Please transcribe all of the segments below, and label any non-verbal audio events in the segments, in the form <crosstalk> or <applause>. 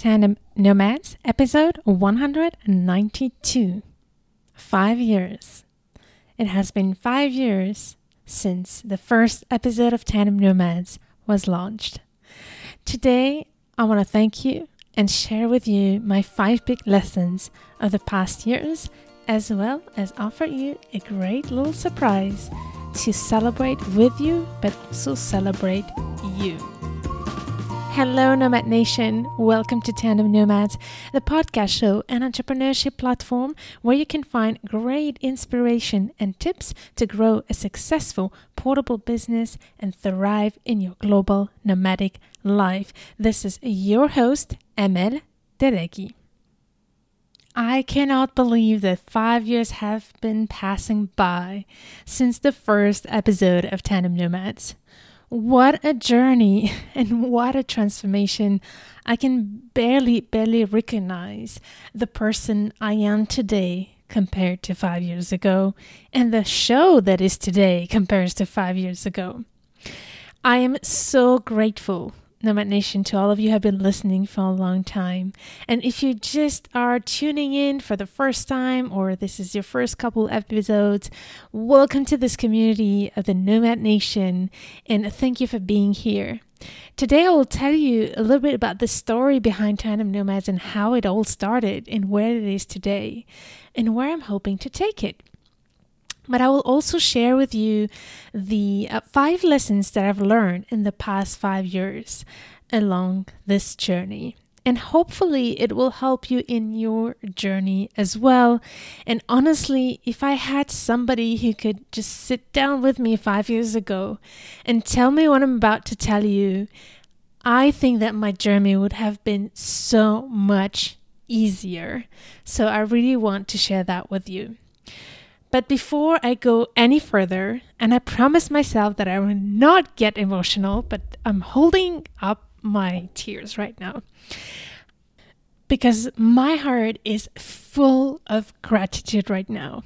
Tandem Nomads, episode 192. Five years. It has been five years since the first episode of Tandem Nomads was launched. Today, I want to thank you and share with you my five big lessons of the past years, as well as offer you a great little surprise to celebrate with you, but also celebrate you. Hello, Nomad Nation. Welcome to Tandem Nomads, the podcast show and entrepreneurship platform where you can find great inspiration and tips to grow a successful portable business and thrive in your global nomadic life. This is your host, Amel Derragui. I cannot believe that five years have been passing by since the first episode of Tandem Nomads. What a journey <laughs> and what a transformation. I can barely, barely recognize the person I am today compared to five years ago, and the show that is today compares to five years ago. I am so grateful Nomad Nation, to all of you have been listening for a long time. And if you just are tuning in for the first time or this is your first couple episodes, welcome to this community of the Nomad Nation and thank you for being here. Today, I will tell you a little bit about the story behind Tandem Nomads and how it all started and where it is today and where I'm hoping to take it. But I will also share with you the uh, five lessons that I've learned in the past five years along this journey. And hopefully, it will help you in your journey as well. And honestly, if I had somebody who could just sit down with me five years ago and tell me what I'm about to tell you, I think that my journey would have been so much easier. So, I really want to share that with you. But before I go any further, and I promise myself that I will not get emotional, but I'm holding up my tears right now because my heart is full of gratitude right now.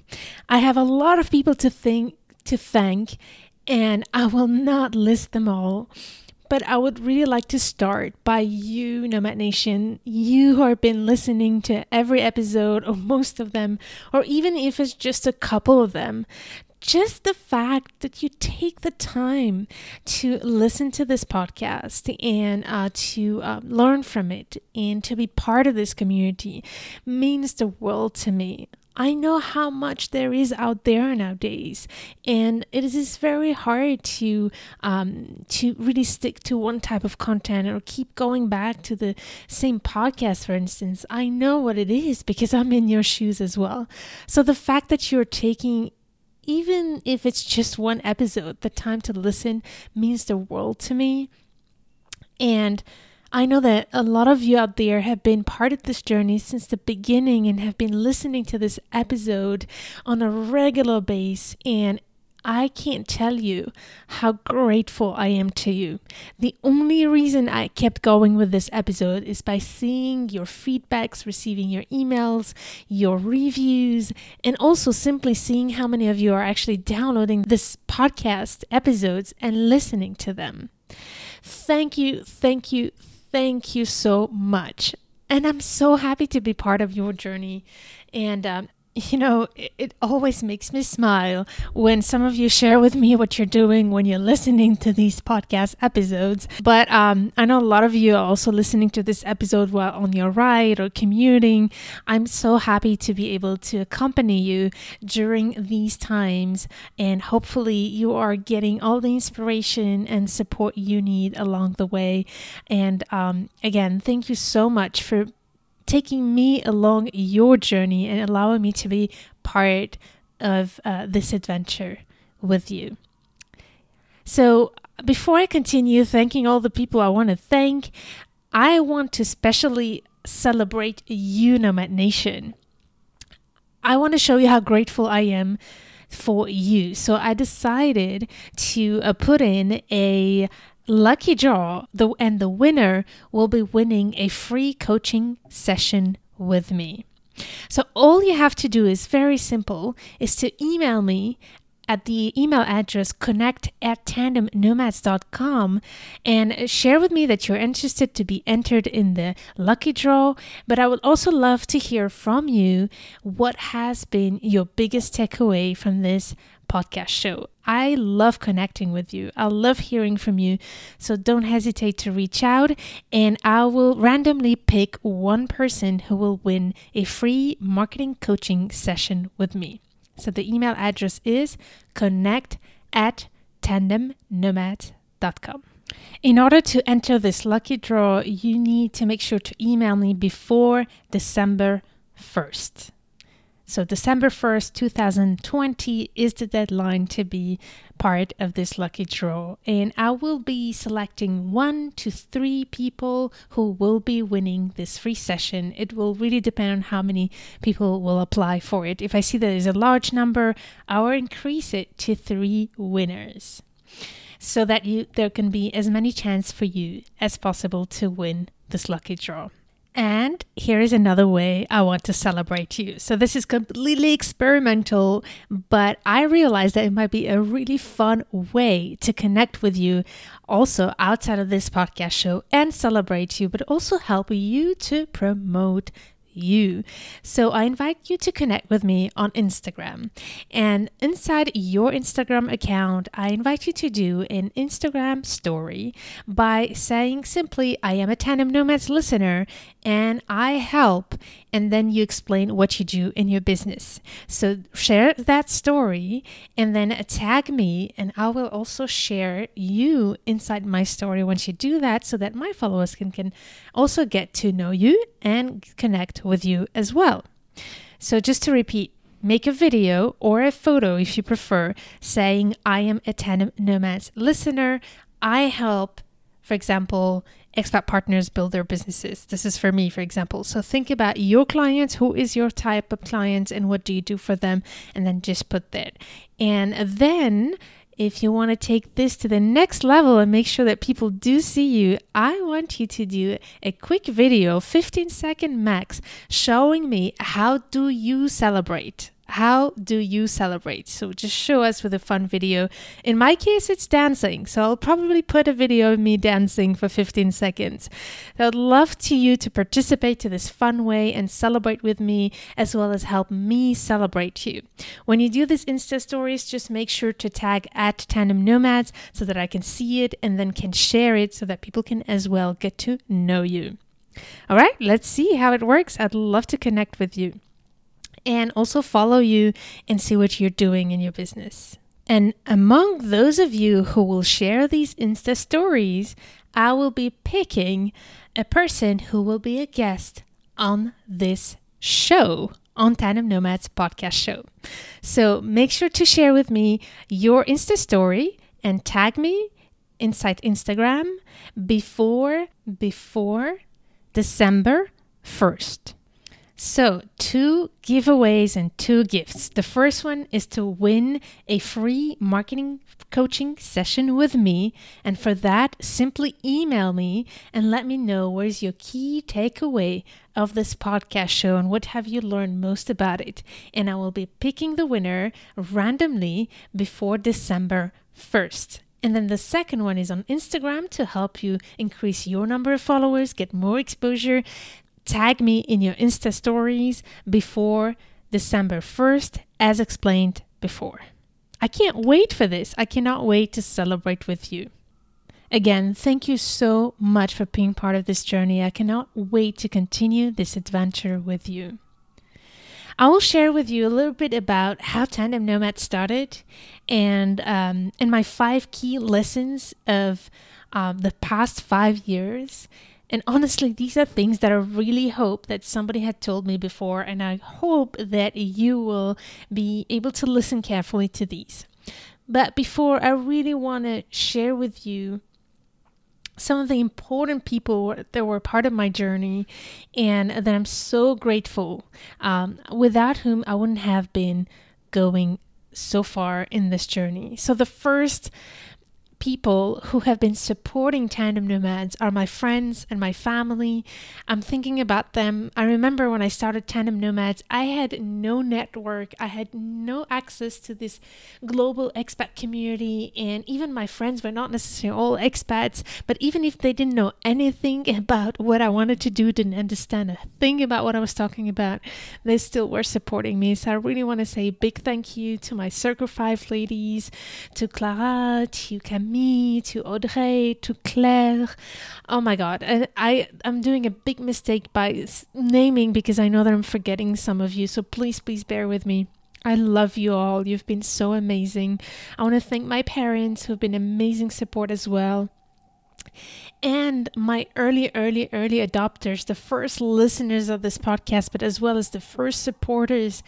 I have a lot of people to think to thank and I will not list them all. But I would really like to start by you, Nomad Nation, you who have been listening to every episode or most of them, or even if it's just a couple of them. Just the fact that you take the time to listen to this podcast and uh, to uh, learn from it and to be part of this community means the world to me. I know how much there is out there nowadays, and it is very hard to um, to really stick to one type of content or keep going back to the same podcast. For instance, I know what it is because I'm in your shoes as well. So the fact that you're taking even if it's just one episode, the time to listen means the world to me. And I know that a lot of you out there have been part of this journey since the beginning and have been listening to this episode on a regular base and I can't tell you how grateful I am to you. The only reason I kept going with this episode is by seeing your feedbacks, receiving your emails, your reviews, and also simply seeing how many of you are actually downloading this podcast episodes and listening to them. Thank you, thank you, Thank you so much. And I'm so happy to be part of your journey. And um, you know, it, it, always makes me smile when some of you share with me what you're doing when you're listening to these podcast episodes. But um, I know a lot of you are also listening to this episode while on your ride or commuting. I'm so happy to be able to accompany you during these times, and hopefully, you are getting all the inspiration and support you need along the way. And um, again, thank you so much for taking me along your journey and allowing me to be part of uh, this adventure with you. So, before I continue thanking all the people I want to thank, I want to specially celebrate you, Nomad Nation. I want to show you how grateful I am for you. So I decided to uh, put in a lucky draw the and the winner will be winning a free coaching session with me. So all you have to do is very simple is to email me at the email address connect at tandemnomads.com and share with me that you're interested to be entered in the lucky draw. But I would also love to hear from you what has been your biggest takeaway from this podcast show. I love connecting with you. I love hearing from you. So don't hesitate to reach out, and I will randomly pick one person who will win a free marketing coaching session with me. So the email address is connect at tandemnomad.com. In order to enter this lucky draw, you need to make sure to email me before December 1st. So, December 1st, 2020 is the deadline to be part of this lucky draw. And I will be selecting one to three people who will be winning this free session. It will really depend on how many people will apply for it. If I see that there's a large number, I will increase it to three winners so that you there can be as many chance for you as possible to win this lucky draw. And here is another way I want to celebrate you. So, this is completely experimental, but I realized that it might be a really fun way to connect with you also outside of this podcast show and celebrate you, but also help you to promote you. So I invite you to connect with me on Instagram. And inside your Instagram account, I invite you to do an Instagram story by saying simply, I am a Tandem Nomads listener and I help. And then you explain what you do in your business. So share that story and then tag me, and I will also share you inside my story once you do that so that my followers can, can also get to know you and connect with you as well. So, just to repeat, make a video or a photo if you prefer saying, I am a Tandem Nomads listener. I help, for example, expat partners build their businesses. This is for me, for example. So think about your clients, who is your type of clients, and what do you do for them, and then just put that. And then if you want to take this to the next level and make sure that people do see you, I want you to do a quick video, 15 second max, showing me how do you celebrate how do you celebrate? So just show us with a fun video. In my case, it's dancing. So I'll probably put a video of me dancing for 15 seconds. I'd love to you to participate to this fun way and celebrate with me, as well as help me celebrate you. When you do this Insta stories, just make sure to tag at Tandem Nomads so that I can see it and then can share it so that people can as well get to know you. All right, let's see how it works. I'd love to connect with you and also follow you and see what you're doing in your business. And among those of you who will share these Insta stories, I will be picking a person who will be a guest on this show, on Tandem Nomads podcast show. So make sure to share with me your Insta story and tag me inside Instagram before before December 1st. So, two giveaways and two gifts. The first one is to win a free marketing coaching session with me. And for that, simply email me and let me know what is your key takeaway of this podcast show and what have you learned most about it. And I will be picking the winner randomly before December 1st. And then the second one is on Instagram to help you increase your number of followers, get more exposure, Tag me in your Insta stories before December 1st, as explained before. I can't wait for this. I cannot wait to celebrate with you. Again, thank you so much for being part of this journey. I cannot wait to continue this adventure with you. I will share with you a little bit about how Tandem Nomad started and um, and my five key lessons of um, the past five years and honestly, these are things that I really hope that somebody had told me before, and I hope that you will be able to listen carefully to these. But before, I really want to share with you some of the important people that were part of my journey and that I'm so grateful, um, without whom I wouldn't have been going so far in this journey. So, the first people who have been supporting Tandem Nomads are my friends and my family. I'm thinking about them. I remember when I started Tandem Nomads, I had no network, I had no access to this global expat community, and even my friends were not necessarily all expats, but even if they didn't know anything about what I wanted to do, didn't understand a thing about what I was talking about, they still were supporting me. So I really want to say a big thank you to my Circle 5 ladies, to Clara, to Camille, to Audrey, to Claire. Oh my God. I, I, I'm doing a big mistake by naming because I know that I'm forgetting some of you. So please, please bear with me. I love you all. You've been so amazing. I want to thank my parents who've been amazing support as well and my early, early, early adopters, the first listeners of this podcast, but as well as the first supporters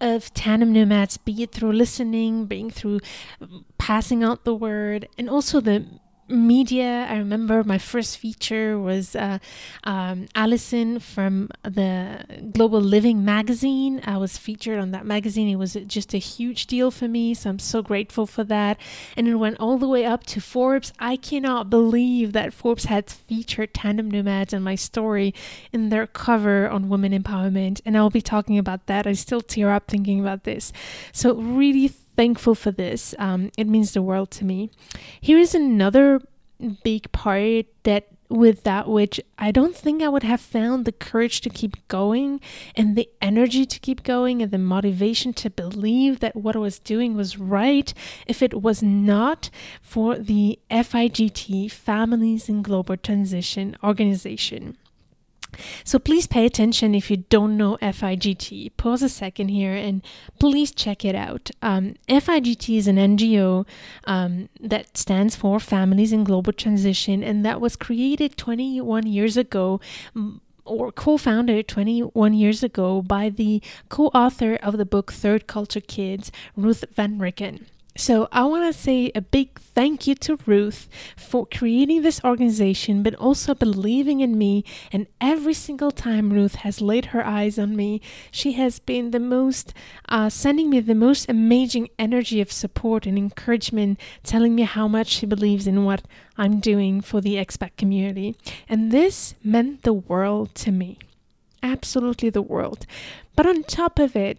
of Tandem Nomads, be it through listening, being through mm, passing out the word, and also the media. I remember my first feature was uh, um, Allison from the Global Living magazine. I was featured on that magazine. It was just a huge deal for me, so I'm so grateful for that. And it went all the way up to Forbes. I cannot believe that Forbes had featured Tandem Nomads and my story in their cover on women empowerment. And I'll be talking about that. I still tear up thinking about this. So, really thankful for this. Um, it means the world to me. Here is another big part that with that which I don't think I would have found the courage to keep going and the energy to keep going and the motivation to believe that what I was doing was right if it was not for the FIGT Families in Global Transition organization. So please pay attention if you don't know FIGT. Pause a second here and please check it out. Um, FIGT is an NGO um, that stands for Families in Global Transition, and that was created 21 years ago or co-founded 21 years ago by the co-author of the book Third Culture Kids, Ruth Van Reken. So I want to say a big thank you to Ruth for creating this organization, but also believing in me. And every single time Ruth has laid her eyes on me, she has been the most, uh, sending me the most amazing energy of support and encouragement, telling me how much she believes in what I'm doing for the expat community. And this meant the world to me. Absolutely the world. But on top of it,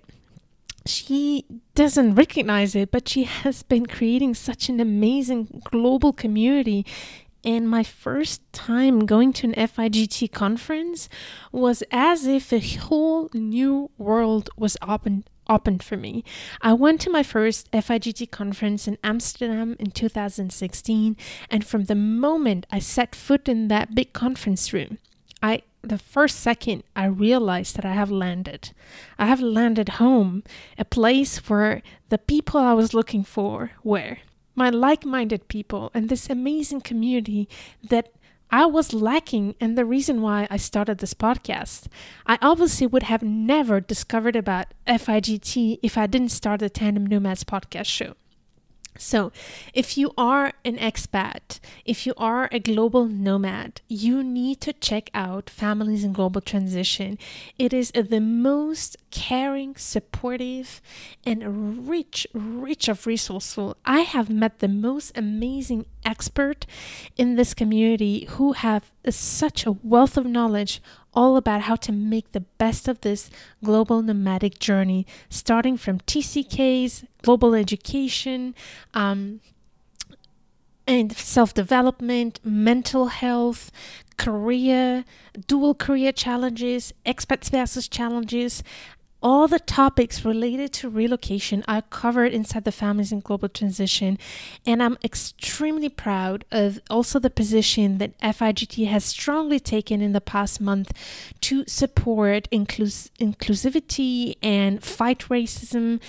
she doesn't recognize it, but she has been creating such an amazing global community. And my first time going to an FIGT conference was as if a whole new world was opened opened for me. I went to my first FIGT conference in Amsterdam in 2016, and from the moment I set foot in that big conference room, I the first second I realized that I have landed. I have landed home, a place where the people I was looking for were my like minded people and this amazing community that I was lacking, and the reason why I started this podcast. I obviously would have never discovered about FIGT if I didn't start the Tandem Nomads podcast show. So, if you are an expat, if you are a global nomad, you need to check out Families in Global Transition. It is the most caring, supportive, and rich, rich of resourceful. I have met the most amazing expert in this community who have such a wealth of knowledge all about how to make the best of this global nomadic journey, starting from TCKs, global education, um, and self development, mental health, career, dual career challenges, expat versus challenges, all the topics related to relocation are covered inside the Families in Global Transition. And I'm extremely proud of also the position that FIGT has strongly taken in the past month to support inclus- inclusivity and fight racism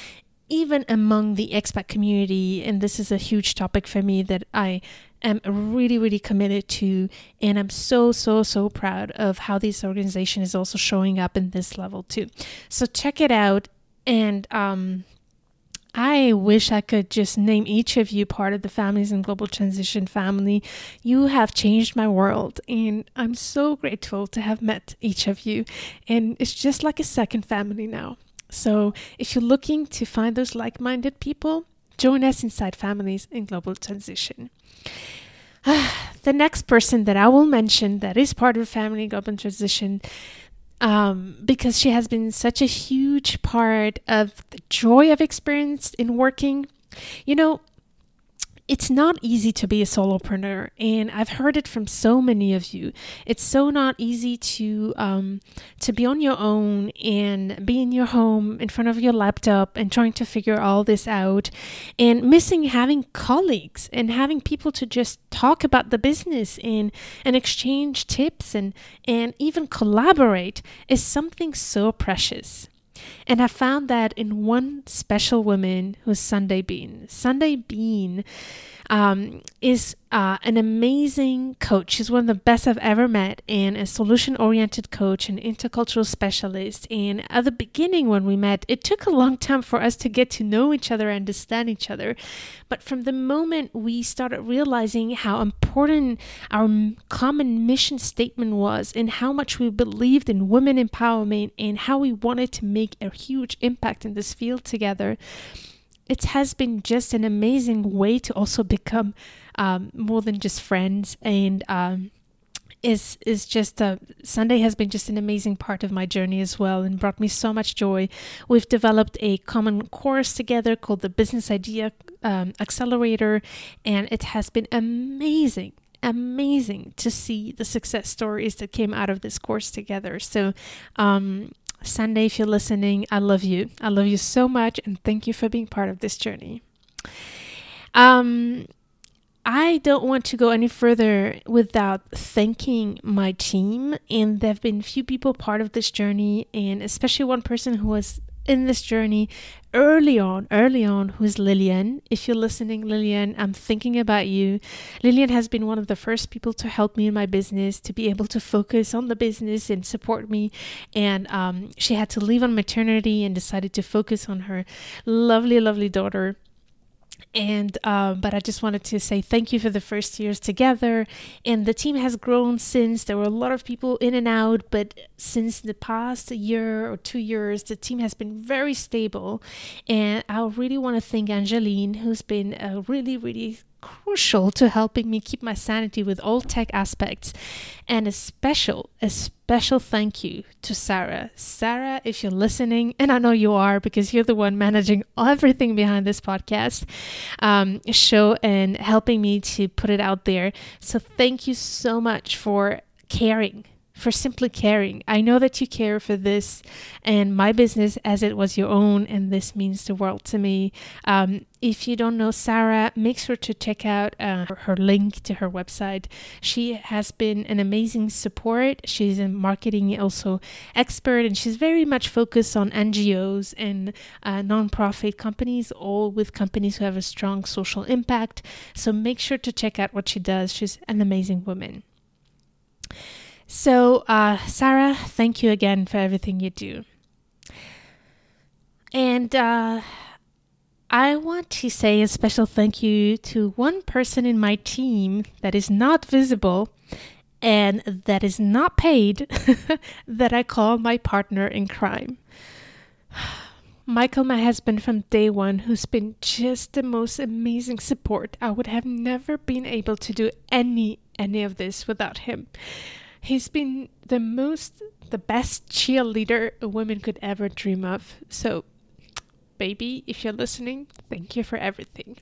even among the expat community. And this is a huge topic for me that I am really, really committed to. And I'm so, so, so proud of how this organization is also showing up in this level too. So check it out. And um, I wish I could just name each of you part of the Families in Global Transition family. You have changed my world, and I'm so grateful to have met each of you. And it's just like a second family now. So if you're looking to find those like minded people, join us inside Families in Global Transition. <sighs> the next person that I will mention that is part of Family Global Transition um, because she has been such a huge part of the joy I've experienced in working. You know, it's not easy to be a solopreneur and i've heard it from so many of you. It's so not easy to um, to be on your own and be in your home in front of your laptop and trying to figure all this out and missing having colleagues and having people to just talk about the business and and exchange tips and and even collaborate is something so precious and I found that in one special woman who's Sundae Bean. Sundae Bean um, is uh, an amazing coach. She's one of the best I've ever met, and a solution oriented coach and intercultural specialist. And at the beginning, when we met, it took a long time for us to get to know each other, and understand each other. But from the moment we started realizing how important our common mission statement was, and how much we believed in women empowerment, and how we wanted to make a huge impact in this field together it has been just an amazing way to also become um, more than just friends and um, is is just a Sundae has been just an amazing part of my journey as well and brought me so much joy. We've developed a common course together called the Business Idea um, Accelerator, and it has been amazing amazing to see the success stories that came out of this course together. So, um, Sundae, if you're listening, I love you. I love you so much, and thank you for being part of this journey. Um, I don't want to go any further without thanking my team. And there have been few people part of this journey, and especially one person who was in this journey early on, early on, who's Lillian. If you're listening, Lillian, I'm thinking about you. Lillian has been one of the first people to help me in my business, to be able to focus on the business and support me. And um, she had to leave on maternity and decided to focus on her lovely, lovely daughter and uh, but I just wanted to say thank you for the first years together. And the team has grown since. There were a lot of people in and out, but since the past year or two years, the team has been very stable. And I really want to thank Angeline, who's been a really, really crucial to helping me keep my sanity with all tech aspects. And a special, a special thank you to Sarah. Sarah, if you're listening, and I know you are because you're the one managing everything behind this podcast um, show and helping me to put it out there. So thank you so much for caring for simply caring. I know that you care for this and my business as it was your own, and this means the world to me. Um, if you don't know Sarah, make sure to check out uh, her, her, link to her website. She has been an amazing support. She's a marketing also expert, and she's very much focused on NGOs and uh, nonprofit companies, all with companies who have a strong social impact. So make sure to check out what she does. She's an amazing woman. So, uh, Sarah, thank you again for everything you do. And uh, I want to say a special thank you to one person in my team that is not visible and that is not paid <laughs> that I call my partner in crime. <sighs> Michael, my husband from day one, who's been just the most amazing support. I would have never been able to do any any of this without him. He's been the most, the best cheerleader a woman could ever dream of. So, baby, if you're listening, thank you for everything.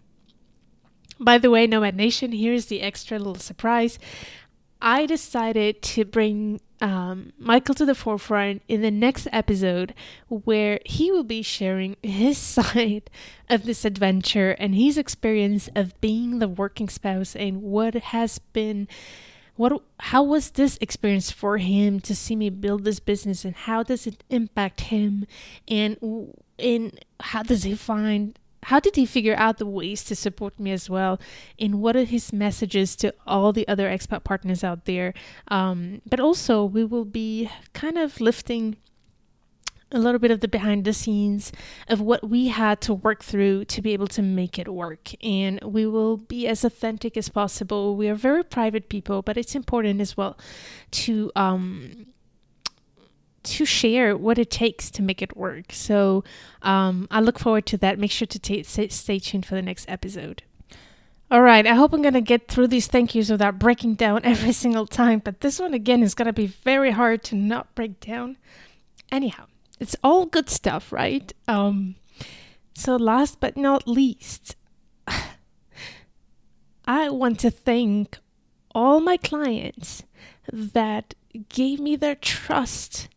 By the way, Nomad Nation, here's the extra little surprise. I decided to bring um, Michael to the forefront in the next episode where he will be sharing his <laughs> side of this adventure and his experience of being the working spouse and what has been what how was this experience for him to see me build this business and how does it impact him? And in how does he find how did he figure out the ways to support me as well? And what are his messages to all the other expat partners out there? Um, but also we will be kind of lifting a little bit of the behind the scenes of what we had to work through to be able to make it work. And we will be as authentic as possible. We are very private people, but it's important as well to um, to share what it takes to make it work. So um, I look forward to that. Make sure to t- stay tuned for the next episode. All right, I hope I'm going to get through these thank yous without breaking down <laughs> every single time, but this one again is going to be very hard to not break down. Anyhow, it's all good stuff, right? Um, so, last but not least, <laughs> I want to thank all my clients that gave me their trust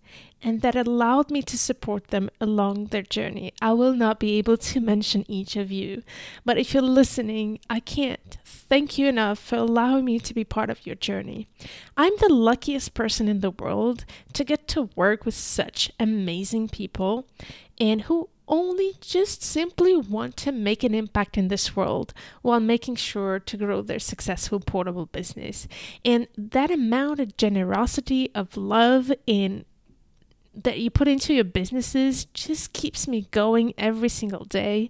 and that allowed me to support them along their journey. I will not be able to mention each of you, but if you're listening, I can't thank you enough for allowing me to be part of your journey. I'm the luckiest person in the world to get to work with such amazing people and who only just simply want to make an impact in this world while making sure to grow their successful portable business. And that amount of generosity, of love, and that you put into your businesses just keeps me going every single day.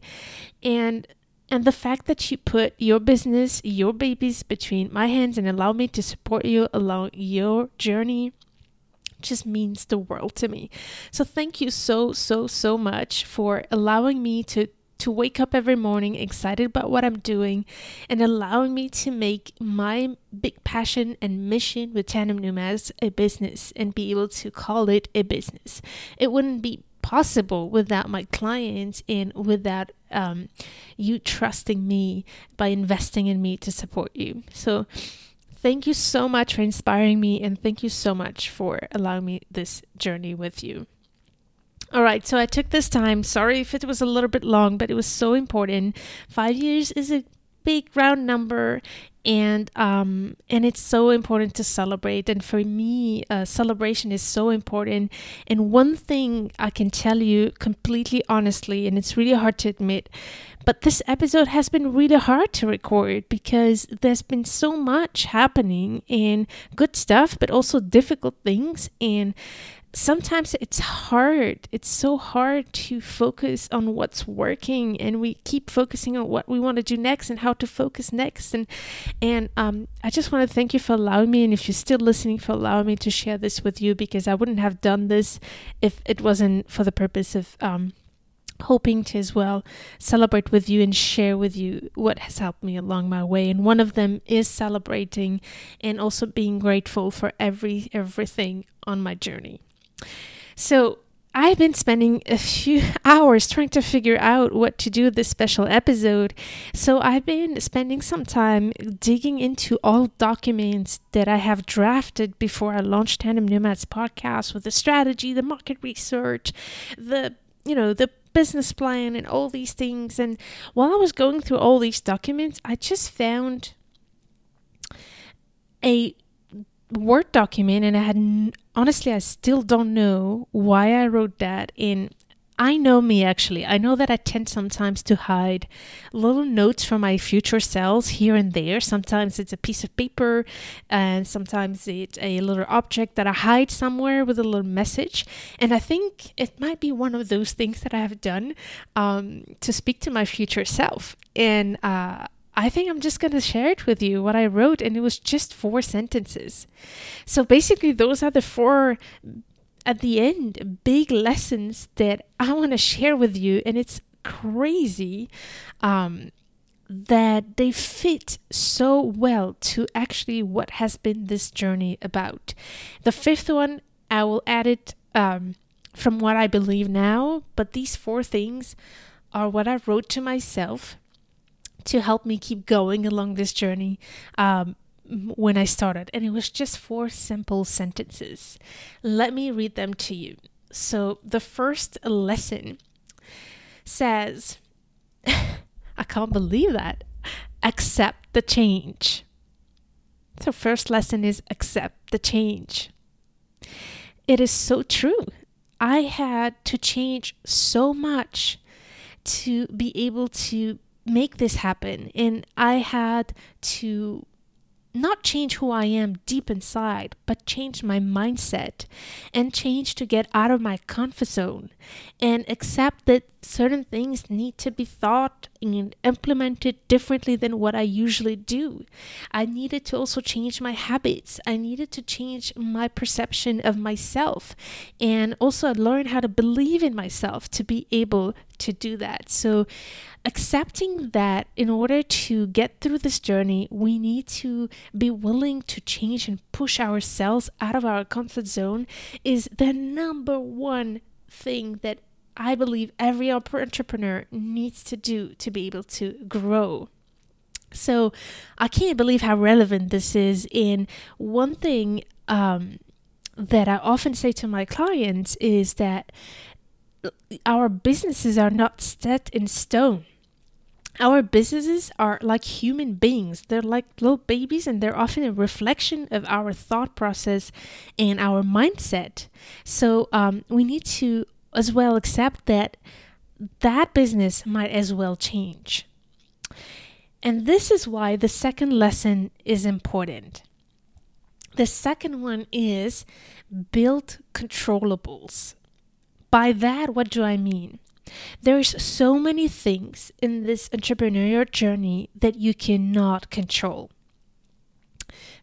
And and the fact that you put your business, your babies between my hands and allow me to support you along your journey just means the world to me. So thank you so so so much for allowing me to to wake up every morning excited about what I'm doing and allowing me to make my big passion and mission with Tandem Nomads a business and be able to call it a business. It wouldn't be possible without my clients and without um, you trusting me by investing in me to support you. So, thank you so much for inspiring me and thank you so much for allowing me this journey with you. All right, so I took this time. Sorry if it was a little bit long, but it was so important. Five years is a big round number and um and it's so important to celebrate and for me uh, celebration is so important and one thing i can tell you completely honestly and it's really hard to admit but this episode has been really hard to record because there's been so much happening and good stuff but also difficult things and sometimes it's hard. It's so hard to focus on what's working, and we keep focusing on what we want to do next and how to focus next. And and um, I just want to thank you for allowing me, and if you're still listening, for allowing me to share this with you, because I wouldn't have done this if it wasn't for the purpose of um, hoping to as well celebrate with you and share with you what has helped me along my way and one of them is celebrating and also being grateful for every everything on my journey so I've been spending a few <laughs> hours trying to figure out what to do with this special episode. So I've been spending some time digging into all documents that I have drafted before I launched Tandem Nomads podcast with the strategy, the market research, the you know, the business plan and all these things. And while I was going through all these documents, I just found a Word document, and I had honestly, I still don't know why I wrote that in. I know me actually. I know that I tend sometimes to hide little notes from my future selves here and there. Sometimes it's a piece of paper, and sometimes it's a little object that I hide somewhere with a little message. And I think it might be one of those things that I have done um, to speak to my future self. And uh, I think I'm just going to share it with you what I wrote, and it was just four sentences. So basically, those are the four, at the end, big lessons that I want to share with you. And it's crazy um, that they fit so well to actually what has been this journey about. The fifth one, I will add it um, from what I believe now, but these four things are what I wrote to myself to help me keep going along this journey um, when I started. And it was just four simple sentences. Let me read them to you. So the first lesson says, <laughs> I can't believe that. Accept the change. So, first lesson is accept the change. It is so true. I had to change so much to be able to make this happen. And I had to not change who I am deep inside, but change my mindset and change to get out of my comfort zone and accept that certain things need to be thought and implemented differently than what I usually do. I needed to also change my habits. I needed to change my perception of myself and also learn how to believe in myself to be able to do that. So, accepting that in order to get through this journey, we need to be willing to change and push ourselves out of our comfort zone is the number one thing that I believe every entrepreneur needs to do to be able to grow. So I can't believe how relevant this is. In one thing um, that I often say to my clients is that our businesses are not set in stone. Our businesses are like human beings. They're like little babies and they're often a reflection of our thought process and our mindset. So um, we need to as well accept that that business might as well change. And this is why the second lesson is important. The second one is build controllables. By that, what do I mean? There's so many things in this entrepreneurial journey that you cannot control.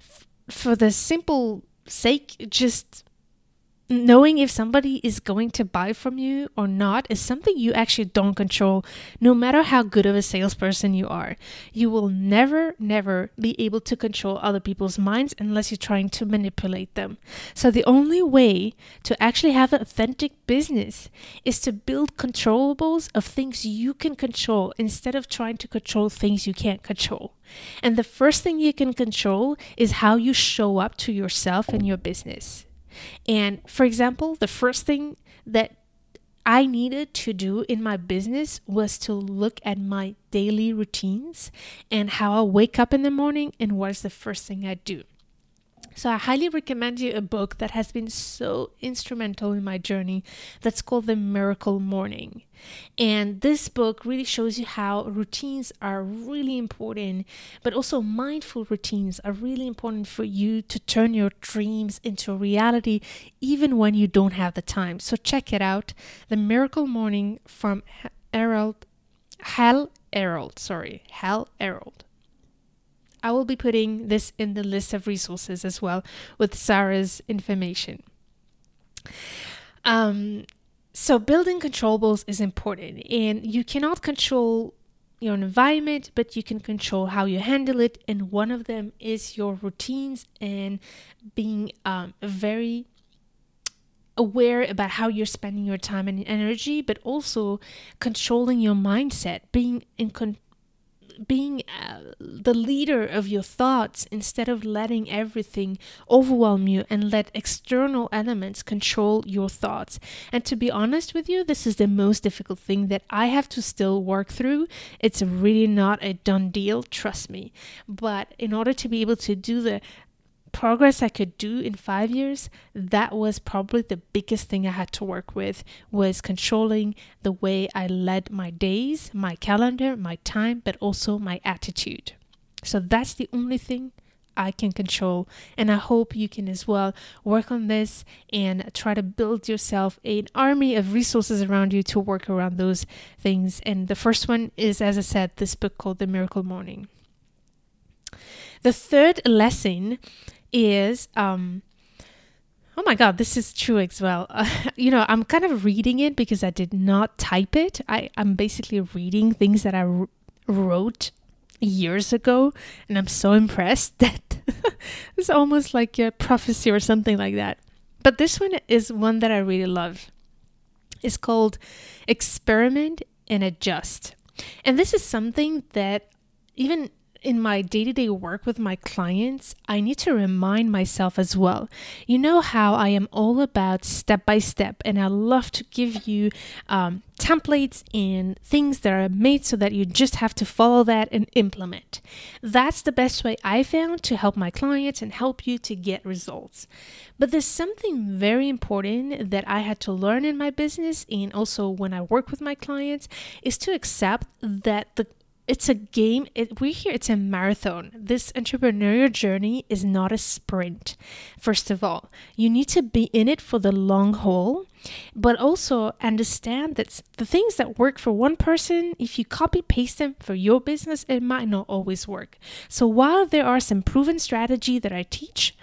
F- for the simple sake, just knowing if somebody is going to buy from you or not is something you actually don't control, no matter how good of a salesperson you are. You will never, never be able to control other people's minds unless you're trying to manipulate them. So, the only way to actually have an authentic business is to build controllables of things you can control instead of trying to control things you can't control. And the first thing you can control is how you show up to yourself and your business. And for example, the first thing that I needed to do in my business was to look at my daily routines and how I wake up in the morning and what is the first thing I do. So I highly recommend you a book that has been so instrumental in my journey that's called The Miracle Morning. And this book really shows you how routines are really important, but also mindful routines are really important for you to turn your dreams into reality even when you don't have the time. So check it out. The Miracle Morning from Harold Hal Elrod, sorry, Hal Elrod. I will be putting this in the list of resources as well with Sarah's information. Um, so, building controllables is important, and you cannot control your environment, but you can control how you handle it. And one of them is your routines and being um, very aware about how you're spending your time and energy, but also controlling your mindset, being in control being uh, the leader of your thoughts instead of letting everything overwhelm you and let external elements control your thoughts. And to be honest with you, this is the most difficult thing that I have to still work through. It's really not a done deal, trust me. But in order to be able to do the progress I could do in five years, that was probably the biggest thing I had to work with was controlling the way I led my days, my calendar, my time, but also my attitude. So that's the only thing I can control. And I hope you can as well work on this and try to build yourself an army of resources around you to work around those things. And the first one is, as I said, this book called The Miracle Morning. The third lesson is um oh my god this is true as well. Uh, <laughs> you know i'm kind of reading it because i did not type it. I i'm basically reading things that I r- wrote years ago and i'm so impressed <laughs> that it's almost like a prophecy or something like that. But this one is one that i really love. It's called experiment and adjust. And this is something that even in my day to day work with my clients, I need to remind myself as well. You know how I am all about step by step, and I love to give you um, templates and things that are made so that you just have to follow that and implement. That's the best way I found to help my clients and help you to get results. But there's something very important that I had to learn in my business and also when I work with my clients is to accept that the it's a game. It, we're here, it's a marathon. This entrepreneurial journey is not a sprint. First of all, you need to be in it for the long haul, but also understand that the things that work for one person, if you copy paste them for your business, it might not always work. So while there are some proven strategy that I teach,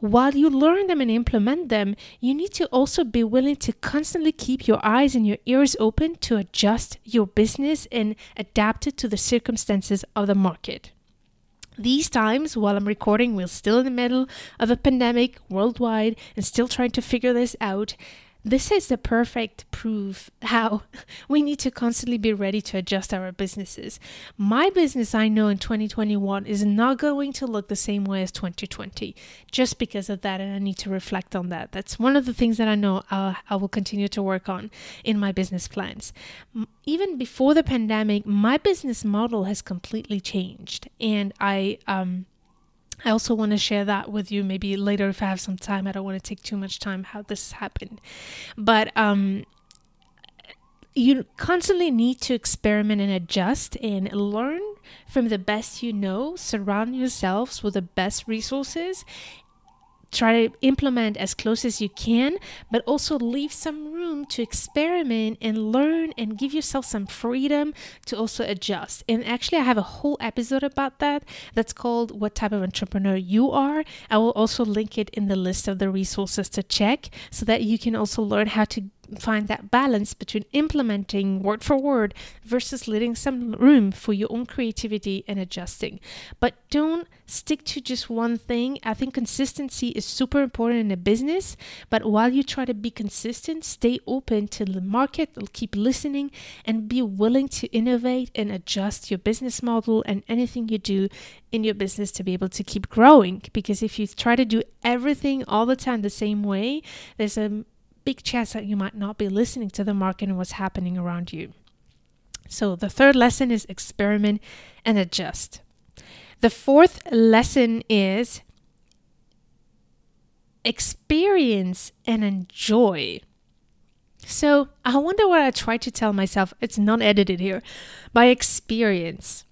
while you learn them and implement them, you need to also be willing to constantly keep your eyes and your ears open to adjust your business and adapt it to the circumstances of the market. These times, while I'm recording, we're still in the middle of a pandemic worldwide and still trying to figure this out. This is the perfect proof how <laughs> we need to constantly be ready to adjust our businesses. My business, I know in 2021, is not going to look the same way as 2020 just because of that. And I need to reflect on that. That's one of the things that I know I'll, I will continue to work on in my business plans. Even before the pandemic, my business model has completely changed. And I, um, I also want to share that with you maybe later if I have some time. I don't want to take too much time how this happened. But um you constantly need to experiment and adjust and learn from the best you know. Surround yourselves with the best resources try to implement as close as you can, but also leave some room to experiment and learn and give yourself some freedom to also adjust. And actually, I have a whole episode about that that's called What Type of Entrepreneur You Are. I will also link it in the list of the resources to check so that you can also learn how to find that balance between implementing word for word versus letting some room for your own creativity and adjusting. But don't stick to just one thing. I think consistency is super important in a business, but while you try to be consistent, stay open to the market, keep listening, and be willing to innovate and adjust your business model and anything you do in your business to be able to keep growing. Because if you try to do everything all the time the same way, there's a big chance that you might not be listening to the market and what's happening around you. So, the third lesson is experiment and adjust. The fourth lesson is experience and enjoy. So, I wonder what I try to tell myself. It's not edited here. By experience.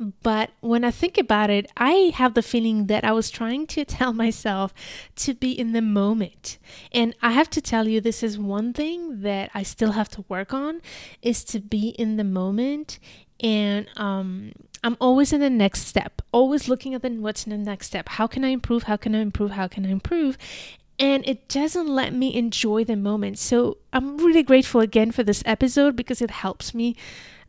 But when I think about it, I have the feeling that I was trying to <laughs> tell myself to be in the moment. And I have to tell you, this is one thing that I still have to work on is to be in the moment. And um, I'm always in the next step, always looking at the what's in the next step. How can I improve? How can I improve? How can I improve? and it doesn't let me enjoy the moment. So I'm really grateful again for this episode because it helps me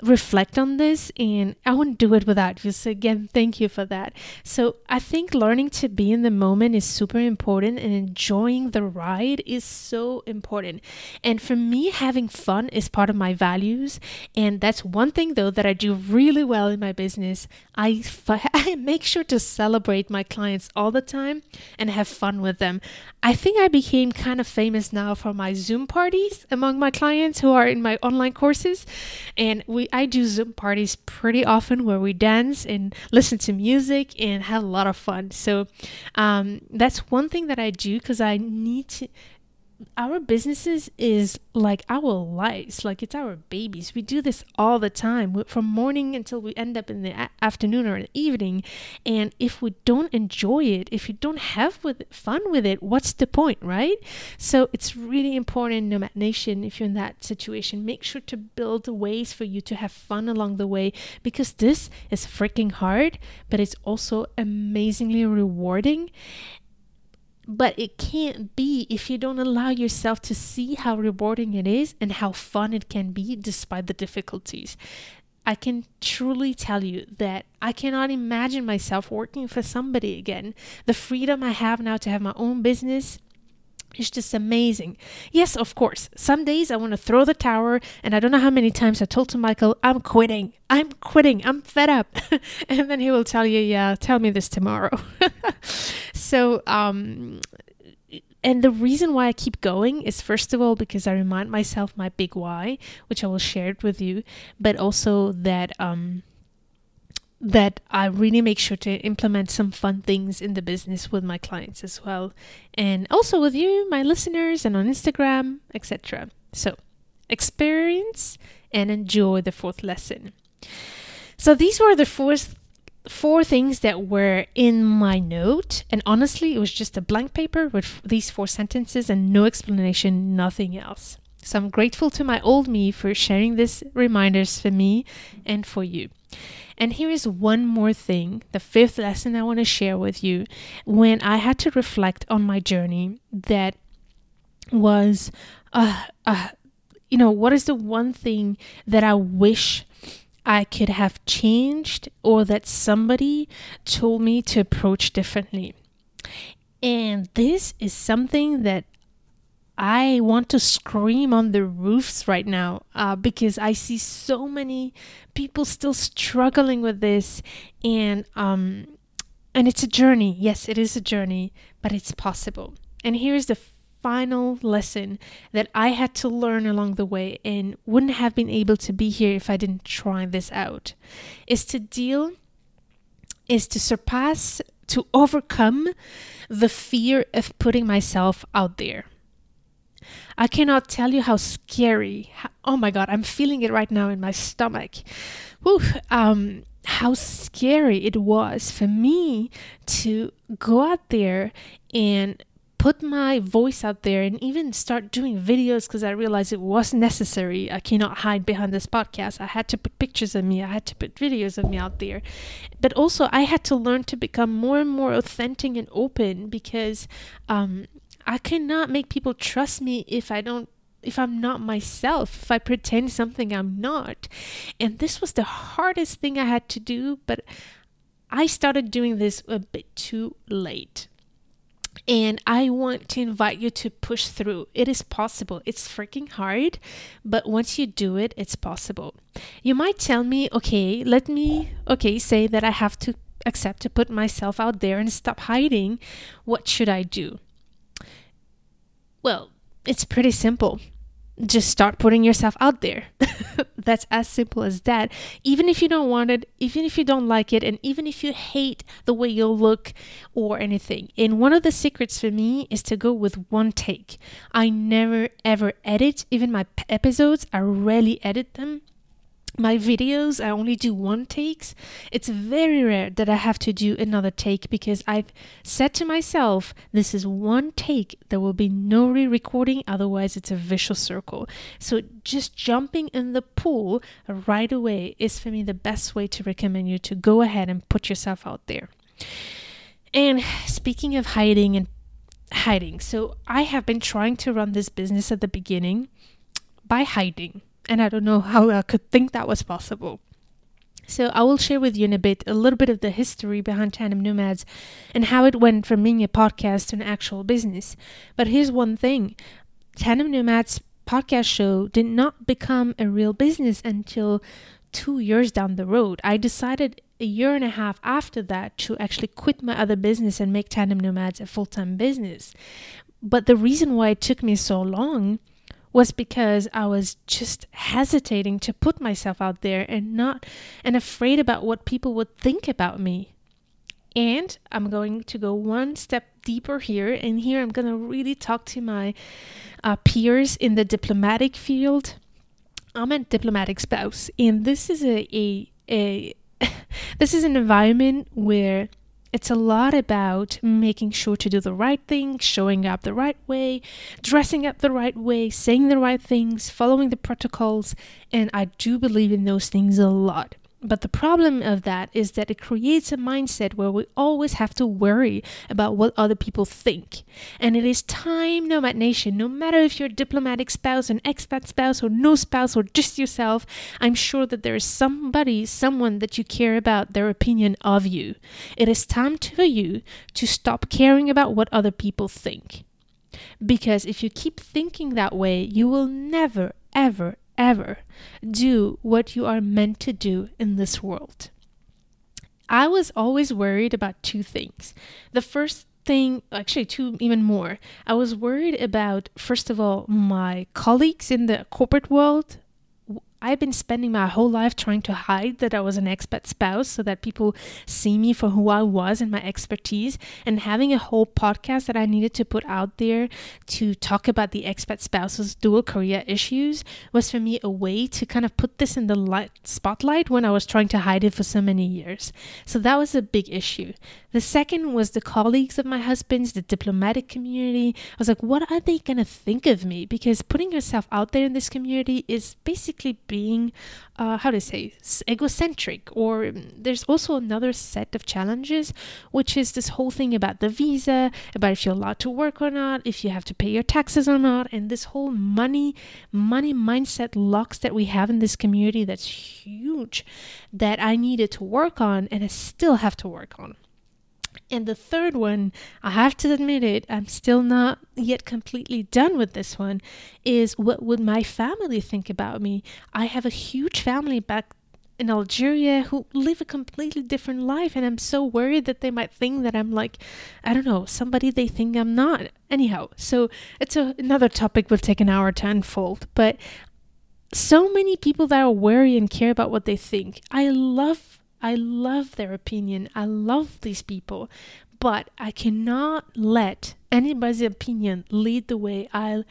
reflect on this and I wouldn't do it without you. So again, thank you for that. So I think learning to be in the moment is super important and enjoying the ride is so important. And for me, having fun is part of my values. And that's one thing though that I do really well in my business. I, f- <laughs> I make sure to celebrate my clients all the time and have fun with them. I think I became kind of famous now for my Zoom parties among my clients who are in my online courses. And we I do Zoom parties pretty often where we dance and listen to music and have a lot of fun. So um, that's one thing that I do because I need to our businesses is like our lives like it's our babies. We do this all the time from morning until we end up in the a- afternoon or the evening. And if we don't enjoy it if you don't have with fun with it what's the point right? So it's really important nomad nation if you're in that situation make sure to build ways for you to have fun along the way because this is freaking hard but it's also amazingly rewarding but it can't be if you don't allow yourself to see how rewarding it is and how fun it can be despite the difficulties. I can truly tell you that I cannot imagine myself working for somebody again. The freedom I have now to have my own business it's just amazing. Yes, of course. Some days I want to throw the tower, and I don't know how many times I told to Michael, I'm quitting. I'm quitting. I'm fed up. <laughs> and then he will tell you, Yeah, tell me this tomorrow. <laughs> so, um, and the reason why I keep going is first of all because I remind myself my big why, which I will share it with you, but also that um, that I really make sure to implement some fun things in the business with my clients as well, and also with you, my listeners, and on Instagram, etc. So, experience and enjoy the fourth lesson. So these were the four four things that were in my note, and honestly, it was just a blank paper with these four sentences and no explanation, nothing else. So I'm grateful to my old me for sharing these reminders for me and for you. And here is one more thing, the fifth lesson I want to share with you. When I had to reflect on my journey, that was, uh, uh, you know, what is the one thing that I wish I could have changed or that somebody told me to approach differently? And this is something that I want to scream on the roofs right now uh, because I see so many people still struggling with this, and um, and it's a journey. Yes, it is a journey, but it's possible. And here's the final lesson that I had to learn along the way, and wouldn't have been able to be here if I didn't try this out. Is to deal, is to surpass, to overcome the fear of putting myself out there I cannot tell you how scary. How, oh my God, I'm feeling it right now in my stomach. Whew, um, how scary it was for me to go out there and put my voice out there and even start doing videos because I realized it was necessary. I cannot hide behind this podcast. I had to put pictures of me, I had to put videos of me out there. But also, I had to learn to become more and more authentic and open because um, I cannot make people trust me if I don't if I'm not myself, if I pretend something I'm not. And this was the hardest thing I had to do, but I started doing this a bit too late. And I want to invite you to push through. It is possible. It's freaking hard, but once you do it, it's possible. You might tell me, okay, let me, okay, say that I have to accept to put myself out there and stop hiding. What should I do? Well, it's pretty simple. Just start putting yourself out there. <laughs> That's as simple as that. Even if you don't want it, even if you don't like it, and even if you hate the way you look or anything. And one of the secrets for me is to go with one take. I never ever edit, even my episodes, I rarely edit them my videos i only do one takes. It's very rare that i have to do another take because i've said to myself this is one take there will be no re-recording otherwise it's a vicious circle. So just jumping in the pool right away is for me the best way to recommend you to go ahead and put yourself out there. And speaking of hiding and hiding so i have been trying to run this business at the beginning by hiding and I don't know how I could think that was possible. So I will share with you in a bit a little bit of the history behind Tandem Nomads and how it went from being a podcast to an actual business. But here's one thing. Tandem Nomads podcast show did not become a real business until 2 years down the road. I decided a year and a half after that to actually quit my other business and make Tandem Nomads a full-time business. But the reason why it took me so long was because I was just hesitating to put myself out there and not and afraid about what people would think about me. And I'm going to go one step deeper here, and here I'm going to really talk to my uh, peers in the diplomatic field. I'm a diplomatic spouse, and this is a, a, a <laughs> this is an environment where it's a lot about making sure to do the right thing, showing up the right way, dressing up the right way, saying the right things, following the protocols, and I do believe in those things a lot. But the problem of that is that it creates a mindset where we always have to worry about what other people think. And it is time, Nomad Nation, no matter if you're a diplomatic spouse, an expat spouse, or no spouse, or just yourself, I'm sure that there is somebody, someone that you care about their opinion of you. It is time for you to stop caring about what other people think. Because if you keep thinking that way, you will never, ever, ever do what you are meant to do in this world. I was always worried about two things. The first thing, actually, two even more. I was worried about, first of all, my colleagues in the corporate world. I've been spending my whole life trying to hide that I was an expat spouse so that people see me for who I was and my expertise. And having a whole podcast that I needed to put out there to talk about the expat spouse's dual career issues was for me a way to kind of put this in the light spotlight when I was trying to hide it for so many years. So that was a big issue. The second was the colleagues of my husband's, the diplomatic community. I was like, what are they going to think of me? Because putting yourself out there in this community is basically being, uh, how to say, egocentric. Or um, there's also another set of challenges, which is this whole thing about the visa, about if you're allowed to work or not, if you have to pay your taxes or not, and this whole money, money mindset locks that we have in this community that's huge that I needed to work on and I still have to work on. And the third one, I have to admit it, I'm still not yet completely done with this one, is what would my family think about me? I have a huge family back in Algeria who live a completely different life, and I'm so worried that they might think that I'm like, I don't know, somebody they think I'm not. Anyhow, so it's a, another topic will take an hour to unfold, but so many people that are worried and care about what they think. I love I love their opinion. I love these people, but I cannot let anybody's opinion lead the way I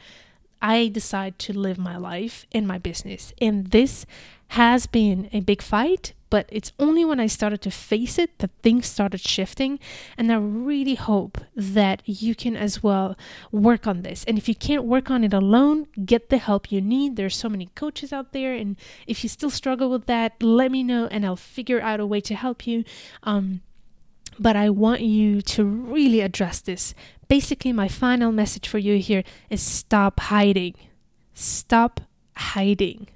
I decide to live my life and my business. And this has been a big fight, but it's only when I started to face it that things started shifting. And I really hope that you can as well work on this. And if you can't work on it alone, get the help you need. There's so many coaches out there. And if you still struggle with that, let me know and I'll figure out a way to help you. Um, but I want you to really address this. Basically, my final message for you here is stop hiding. Stop hiding.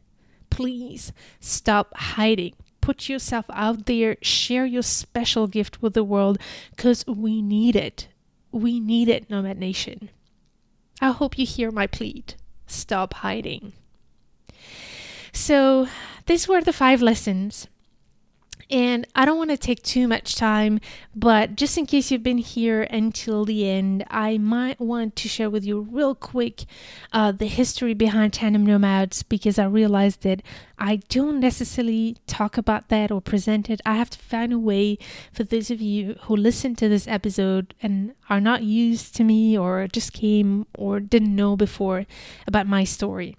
Please stop hiding put yourself out there, share your special gift with the world because we need it. We need it, Nomad Nation. I hope you hear my plead. Stop hiding. So, these were the five lessons and I don't want to take too much time, but just in case you've been here until the end, I might want to share with you real quick uh, the history behind Tandem Nomads because I realized that I don't necessarily talk about that or present it. I have to find a way for those of you who listen to this episode and are not used to me or just came or didn't know before about my story.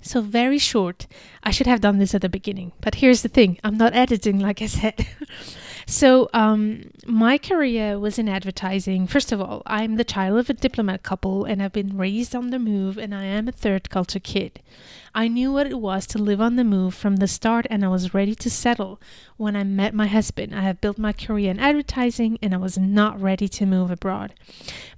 So, very short. I should have done this at the beginning, but here's the thing I'm not editing, like I said. <laughs> so, um, my career was in advertising. First of all, I'm the child of a diplomat couple, and I've been raised on the move, and I am a third culture kid. I knew what it was to live on the move from the start, and I was ready to settle when I met my husband. I have built my career in advertising, and I was not ready to move abroad.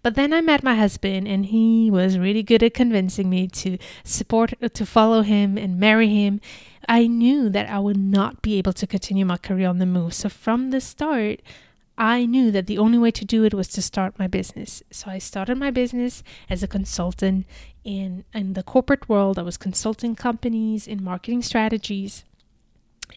But then I met my husband, and he was really good at convincing me to support, to follow him, and marry him. I knew that I would not be able to continue my career on the move. So from the start, I knew that the only way to do it was to start my business. So I started my business as a consultant in in the corporate world. I was consulting companies in marketing strategies.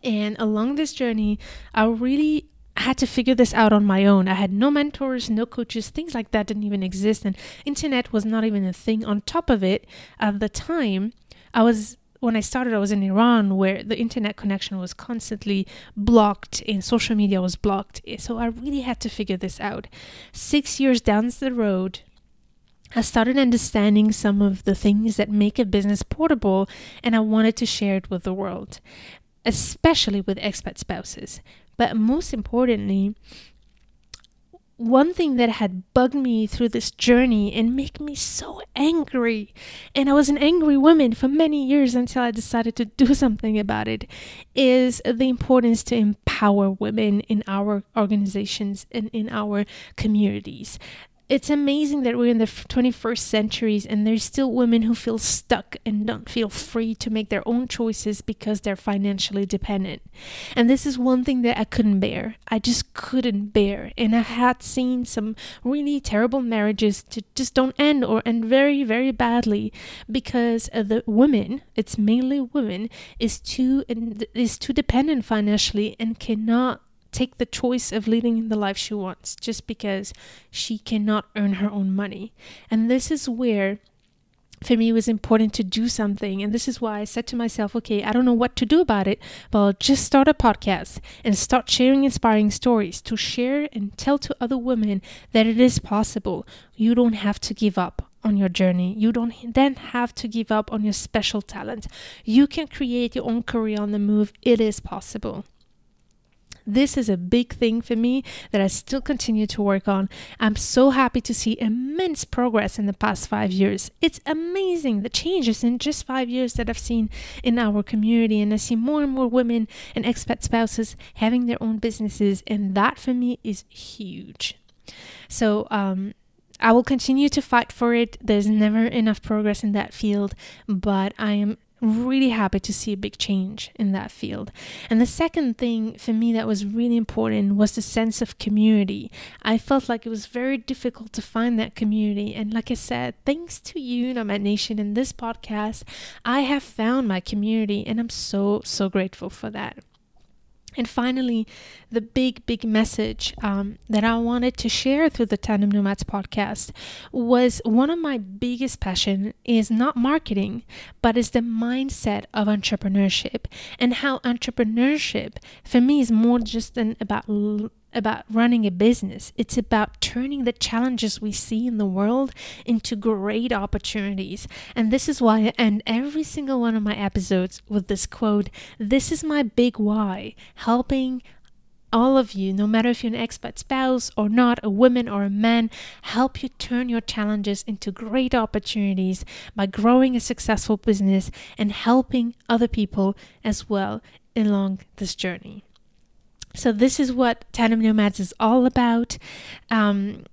And along this journey, I really had to figure this out on my own. I had no mentors, no coaches, things like that didn't even exist and internet was not even a thing on top of it at the time. I was when I started, I was in Iran where the internet connection was constantly blocked and social media was blocked. Eh, so I really had to figure this out. Six years down the road, I started understanding some of the things that make a business portable, and I wanted to share it with the world, especially with expat spouses. But most importantly, one thing that had bugged me through this journey and make me so angry. And i was an angry woman for many years until i decided to do <laughs> something about it is the importance to empower women in our organizations and in our communities it's amazing that we're in the 21st centuries and there's still women who feel stuck and don't feel free to make their own choices because they're financially dependent. And this is one thing that I couldn't bear. I just couldn't bear. And I had seen some really terrible marriages to just don't end or end very, very badly because the woman, it's mainly women, is too is too dependent financially and cannot take the choice of leading the life she wants just because she cannot earn her own money. And this is where for me it was important to do something. And this is why i said to myself okay i don't know what to do about it but i'll just start a podcast and start sharing inspiring stories to share and tell to other women that it is possible. You don't have to give up on your journey. You don't then have to give up on your special talent. You can create your own career on the move. It is possible this is a big thing for me that I still continue to work on. I'm so happy to see immense progress in the past five years. It's amazing the changes in just five years that I've seen in our community, and I see more and more women and expat spouses having their own businesses, and that for me is huge. So, um, I will continue to fight for it. There's never enough progress in that field, but I am really happy to see a big change in that field. And the second thing for me that was really important was the sense of community. I felt like it was very difficult to find that community. And like I said, thanks to you, Nomad Nation, and this podcast, I have found my community and I'm so, so grateful for that. And finally, the big, big message um, that I wanted to share through the Tandem Nomads podcast was one of my biggest passion is not marketing, but is the mindset of entrepreneurship and how entrepreneurship for me is more just than about about running a business. It's about turning the challenges we see in the world into great opportunities. And this is why I end every single one of my episodes with this quote This is my big why, helping all of you, no matter if you're an expat spouse or not, a woman or a man, help you turn your challenges into great opportunities by growing a successful business and helping other people as well along this journey. So, this is what Tandem Nomads is all about. Um,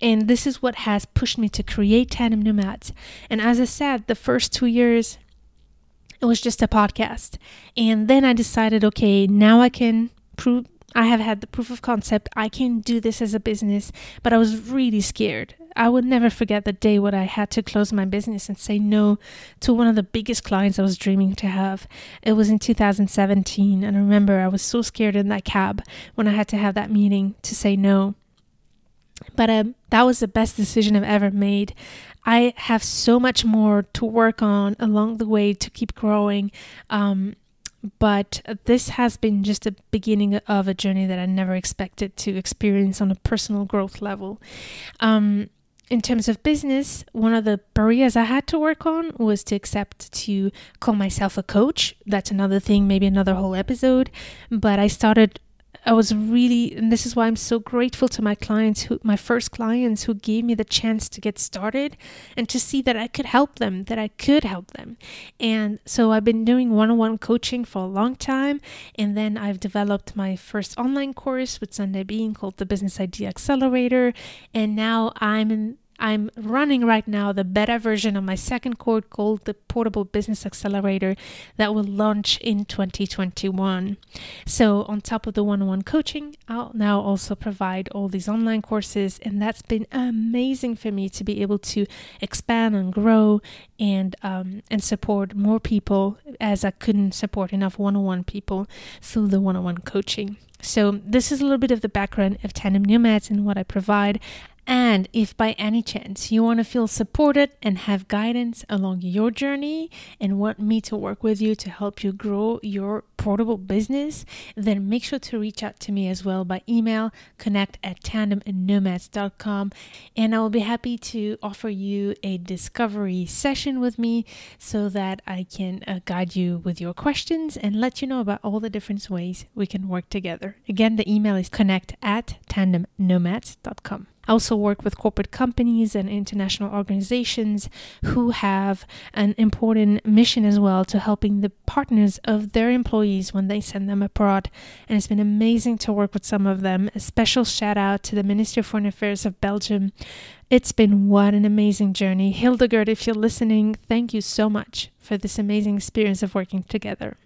and this is what has pushed me to create Tandem Nomads. And as I said, the first two years, it was just a podcast. And then I decided, okay, now I can prove I have had the proof of concept. I can do this as a business, but I was really scared. I would never forget the day when I had to close my business and say no to one of the biggest clients I was dreaming to have. It was in 2017, and I remember I was so scared in that cab when I had to have that meeting to say no. But um, that was the best decision I've ever made. I have so much more to work on along the way to keep growing. Um, but this has been just a beginning of a journey that I never expected to experience on a personal growth level. Um, in terms of business, one of the barriers I had to work on was to accept to call myself a coach. That's another thing, maybe another whole episode. But I started I was really, and this is why I'm so grateful to my clients, who, my first clients who gave me the chance to get started and to see that I could help them, that I could help them. And so I've been doing one on one coaching for a long time. And then I've developed my first online course with Sundae Bean called the Business Idea Accelerator. And now I'm in I'm running right now the beta version of my second course called the Portable Business Accelerator that will launch in 2021. So, on top of the one on one coaching, I'll now also provide all these online courses, and that's been amazing for me to be able to expand and grow and um, and support more people as I couldn't support enough one on one people through the one on one coaching. So, this is a little bit of the background of Tandem Nomads and what I provide. And if by any chance you want to feel supported and have guidance along your journey and want me to work with you to help you grow your portable business, then make sure to reach out to me as well by email connect at tandemnomads.com. And I will be happy to offer you a discovery session with me so that I can uh, guide you with your questions and let you know about all the different ways we can work together. Again, the email is connect at tandemnomads.com. I also work with corporate companies and international organizations who have an important mission as well to helping the partners of their employees when they send them abroad. And it's been amazing to work with some of them. A special shout out to the Ministry of Foreign Affairs of Belgium. It's been what an amazing journey. Hildegard, if you're listening, thank you so much for this amazing experience of working together.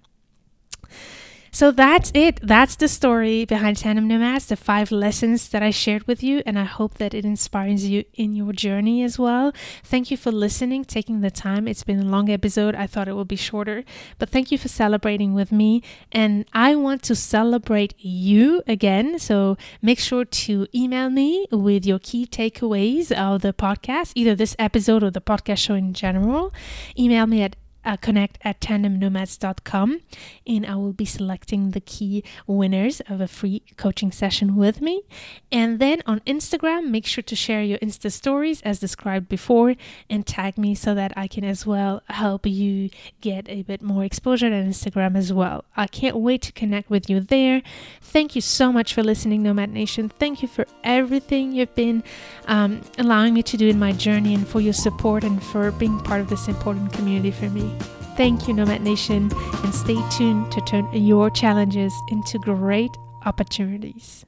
So that's it. That's the story behind Tandem Nomads, the five lessons that I shared with you, and I hope that it inspires you in your journey as well. Thank you for listening, taking the time. It's been a long episode. I thought it would be shorter, but thank you for celebrating with me. And I want to celebrate you again. So make sure to email me with your key takeaways of the podcast, either this episode or the podcast show in general. Email me at uh, connect at tandemnomads.com and I will be selecting the key winners of a free coaching session with me. And then on Instagram, make sure to share your Insta stories as described before and tag me so that I can as well help you get a bit more exposure on Instagram as well. I can't wait to connect with you there. Thank you so much for listening, Nomad Nation. Thank you for everything you've been um, allowing me to do in my journey and for your support and for being part of this important community for me. Thank you, Nomad Nation, and stay tuned to turn your challenges into great opportunities.